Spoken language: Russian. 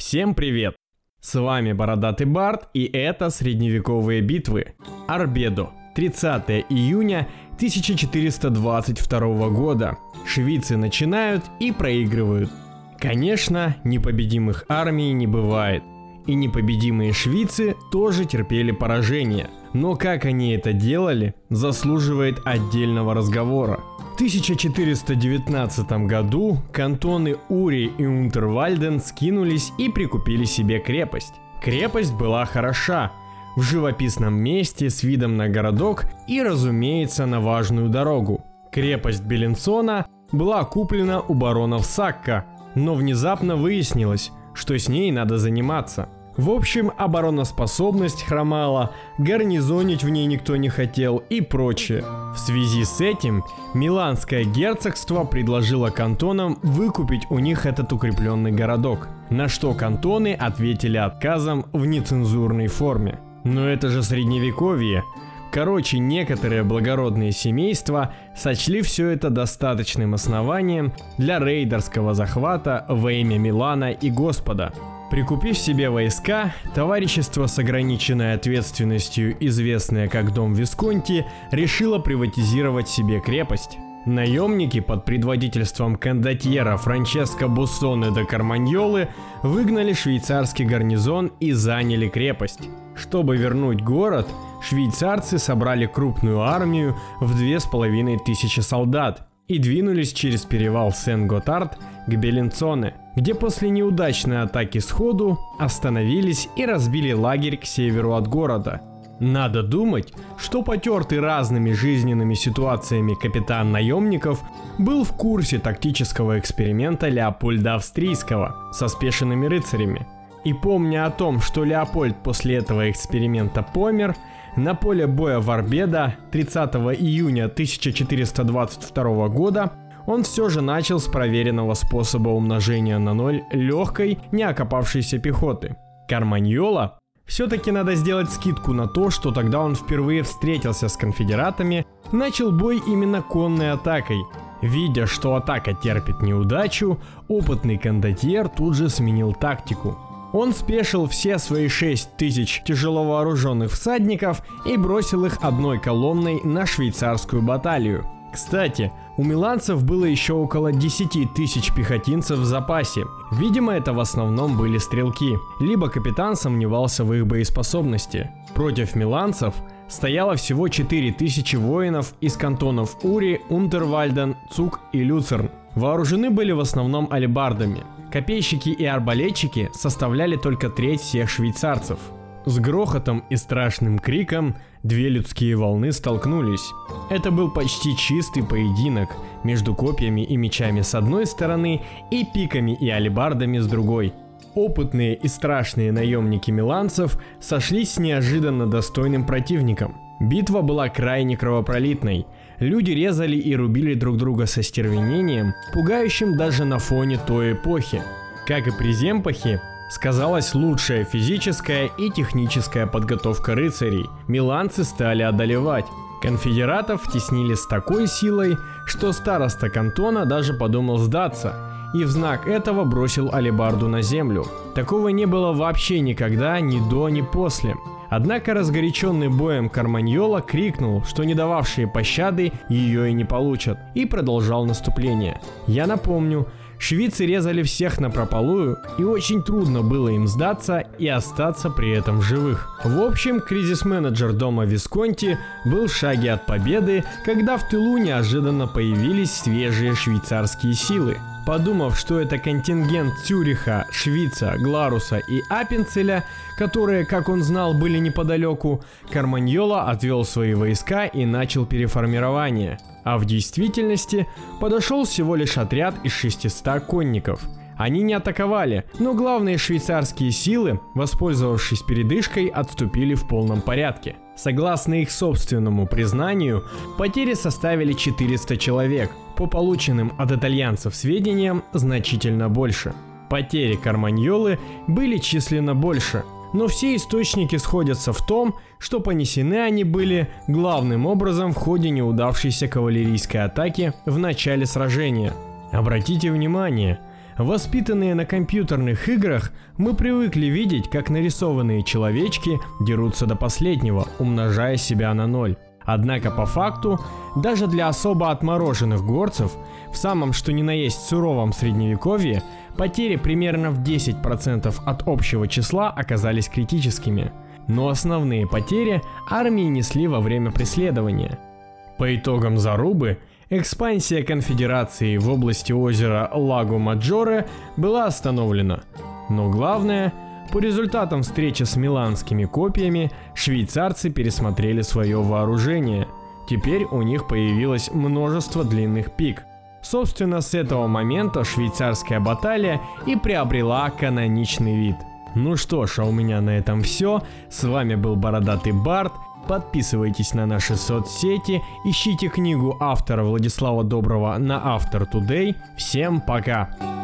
Всем привет! С вами Бородатый Барт и это средневековые битвы. Арбедо. 30 июня 1422 года. Швейцы начинают и проигрывают. Конечно, непобедимых армий не бывает. И непобедимые швейцы тоже терпели поражение. Но как они это делали, заслуживает отдельного разговора. В 1419 году кантоны Ури и Унтервальден скинулись и прикупили себе крепость. Крепость была хороша, в живописном месте с видом на городок и, разумеется, на важную дорогу. Крепость Беленсона была куплена у баронов Сакка, но внезапно выяснилось, что с ней надо заниматься. В общем, обороноспособность хромала, гарнизонить в ней никто не хотел и прочее. В связи с этим Миланское герцогство предложило кантонам выкупить у них этот укрепленный городок, на что кантоны ответили отказом в нецензурной форме. Но это же средневековье. Короче, некоторые благородные семейства сочли все это достаточным основанием для рейдерского захвата во имя Милана и Господа. Прикупив себе войска, товарищество с ограниченной ответственностью, известное как Дом Висконти, решило приватизировать себе крепость. Наемники под предводительством кондотьера Франческо Буссоне де Карманьолы выгнали швейцарский гарнизон и заняли крепость. Чтобы вернуть город, швейцарцы собрали крупную армию в две с половиной тысячи солдат и двинулись через перевал Сен-Готард к Беленцоне, где после неудачной атаки сходу остановились и разбили лагерь к северу от города. Надо думать, что потертый разными жизненными ситуациями капитан наемников был в курсе тактического эксперимента Леопольда Австрийского со спешенными рыцарями – и помня о том, что Леопольд после этого эксперимента помер, на поле боя в Арбеда 30 июня 1422 года он все же начал с проверенного способа умножения на ноль легкой, не окопавшейся пехоты. Карманьола все-таки надо сделать скидку на то, что тогда он впервые встретился с конфедератами, начал бой именно конной атакой. Видя, что атака терпит неудачу, опытный кондотьер тут же сменил тактику – он спешил все свои 6 тысяч тяжеловооруженных всадников и бросил их одной колонной на швейцарскую баталию. Кстати, у миланцев было еще около 10 тысяч пехотинцев в запасе. Видимо, это в основном были стрелки, либо капитан сомневался в их боеспособности. Против миланцев стояло всего 4 тысячи воинов из кантонов Ури, Унтервальден, Цук и Люцерн. Вооружены были в основном алебардами. Копейщики и арбалетчики составляли только треть всех швейцарцев. С грохотом и страшным криком две людские волны столкнулись. Это был почти чистый поединок между копьями и мечами с одной стороны и пиками и алебардами с другой. Опытные и страшные наемники миланцев сошлись с неожиданно достойным противником. Битва была крайне кровопролитной – Люди резали и рубили друг друга со стервенением, пугающим даже на фоне той эпохи. Как и при Земпахе, сказалась лучшая физическая и техническая подготовка рыцарей. Миланцы стали одолевать. Конфедератов теснили с такой силой, что староста кантона даже подумал сдаться и в знак этого бросил алебарду на землю. Такого не было вообще никогда, ни до, ни после. Однако разгоряченный боем Карманьола крикнул, что не дававшие пощады ее и не получат, и продолжал наступление. Я напомню, швейцы резали всех на прополую, и очень трудно было им сдаться и остаться при этом в живых. В общем, кризис-менеджер дома Висконти был в шаге от победы, когда в тылу неожиданно появились свежие швейцарские силы. Подумав, что это контингент Цюриха, Швица, Гларуса и Апенцеля, которые, как он знал, были неподалеку, Карманьола отвел свои войска и начал переформирование. А в действительности подошел всего лишь отряд из 600 конников. Они не атаковали, но главные швейцарские силы, воспользовавшись передышкой, отступили в полном порядке. Согласно их собственному признанию, потери составили 400 человек, по полученным от итальянцев сведениям значительно больше. Потери Карманьолы были численно больше, но все источники сходятся в том, что понесены они были главным образом в ходе неудавшейся кавалерийской атаки в начале сражения. Обратите внимание, Воспитанные на компьютерных играх, мы привыкли видеть, как нарисованные человечки дерутся до последнего, умножая себя на ноль. Однако по факту, даже для особо отмороженных горцев, в самом что ни на есть суровом средневековье, потери примерно в 10% от общего числа оказались критическими. Но основные потери армии несли во время преследования. По итогам зарубы экспансия конфедерации в области озера Лаго-Маджоре была остановлена. Но главное, по результатам встречи с миланскими копиями, швейцарцы пересмотрели свое вооружение. Теперь у них появилось множество длинных пик. Собственно, с этого момента швейцарская баталия и приобрела каноничный вид. Ну что ж, а у меня на этом все. С вами был Бородатый Барт. Подписывайтесь на наши соцсети, ищите книгу автора Владислава Доброго на Автор Today. Всем пока!